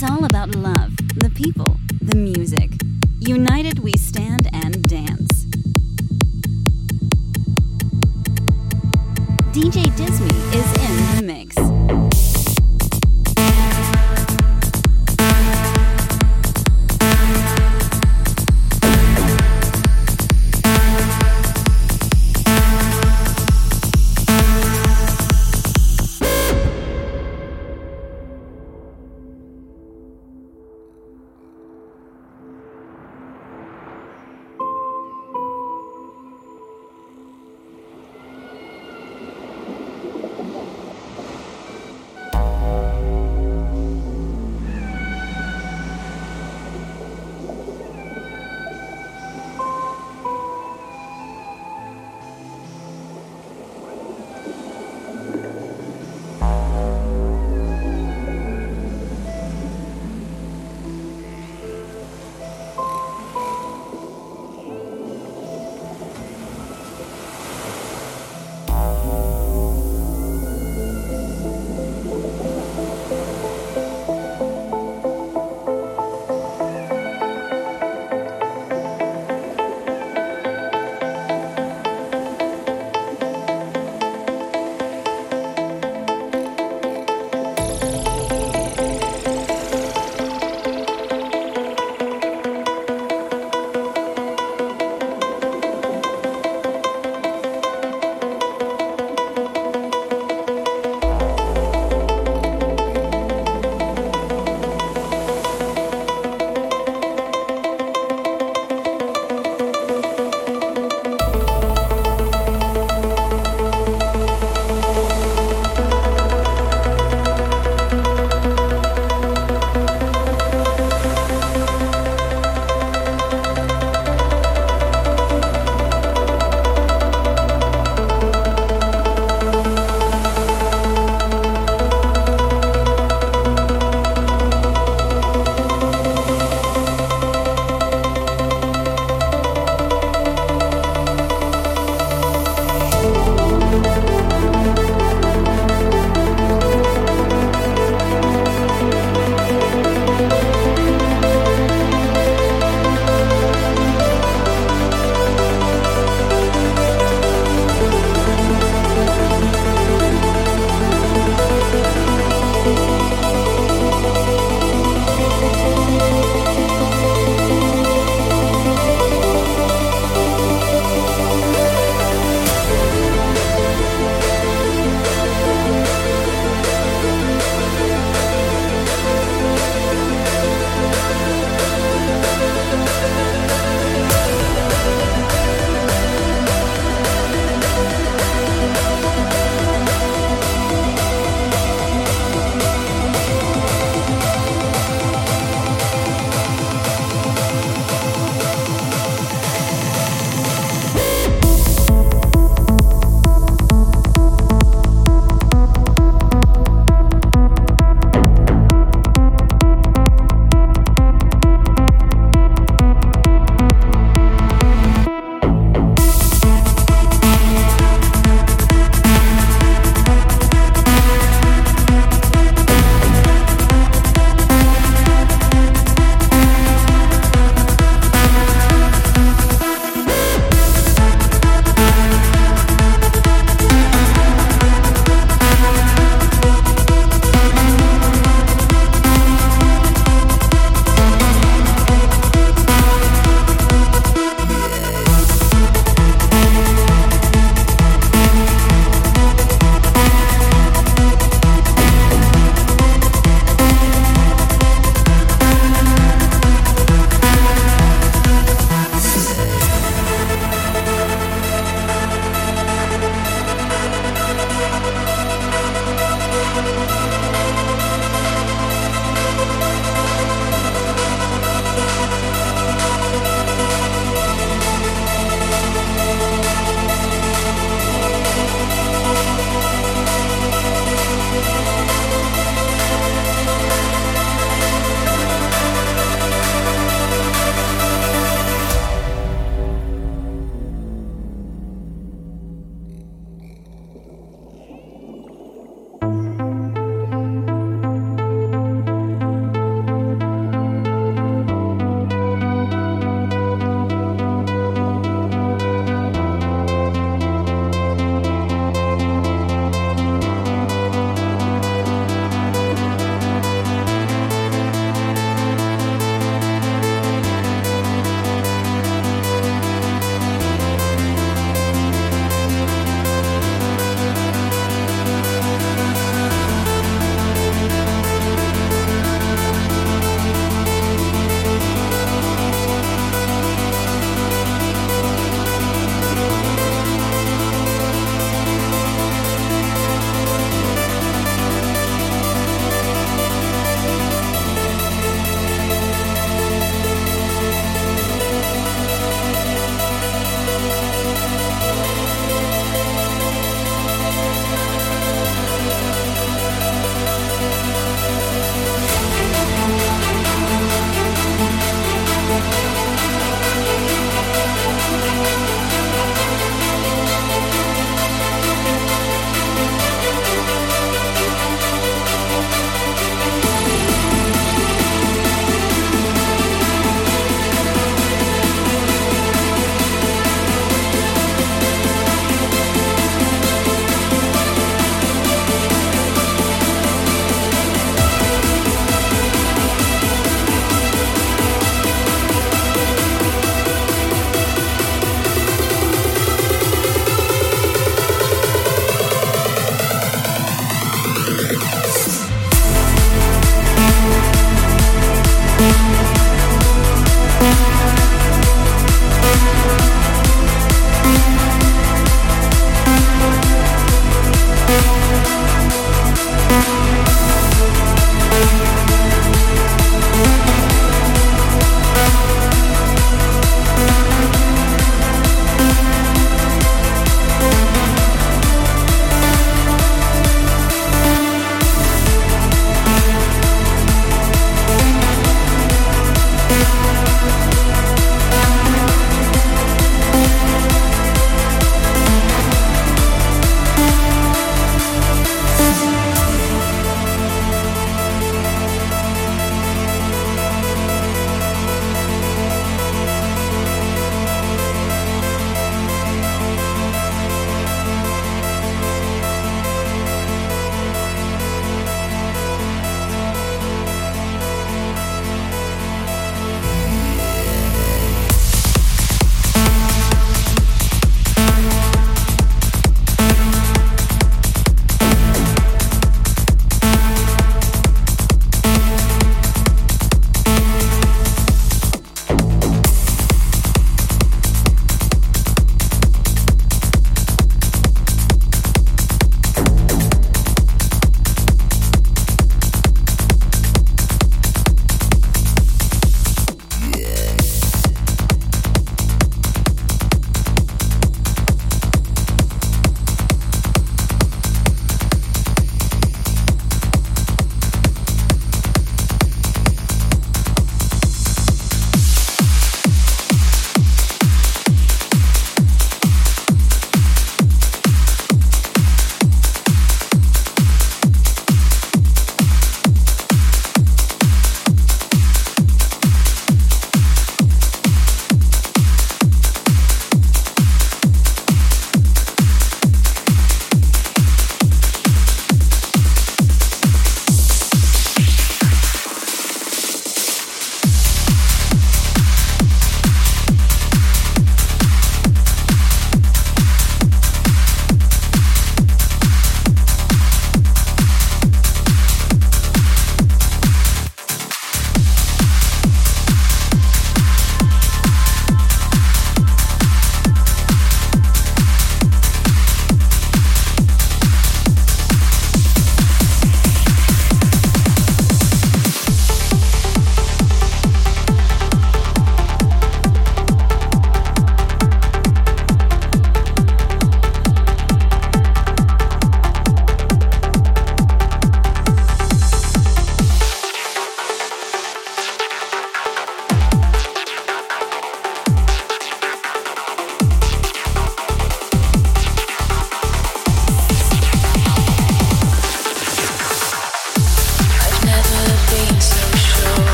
It's all about love, the people, the music. United we stand and dance. DJ Disney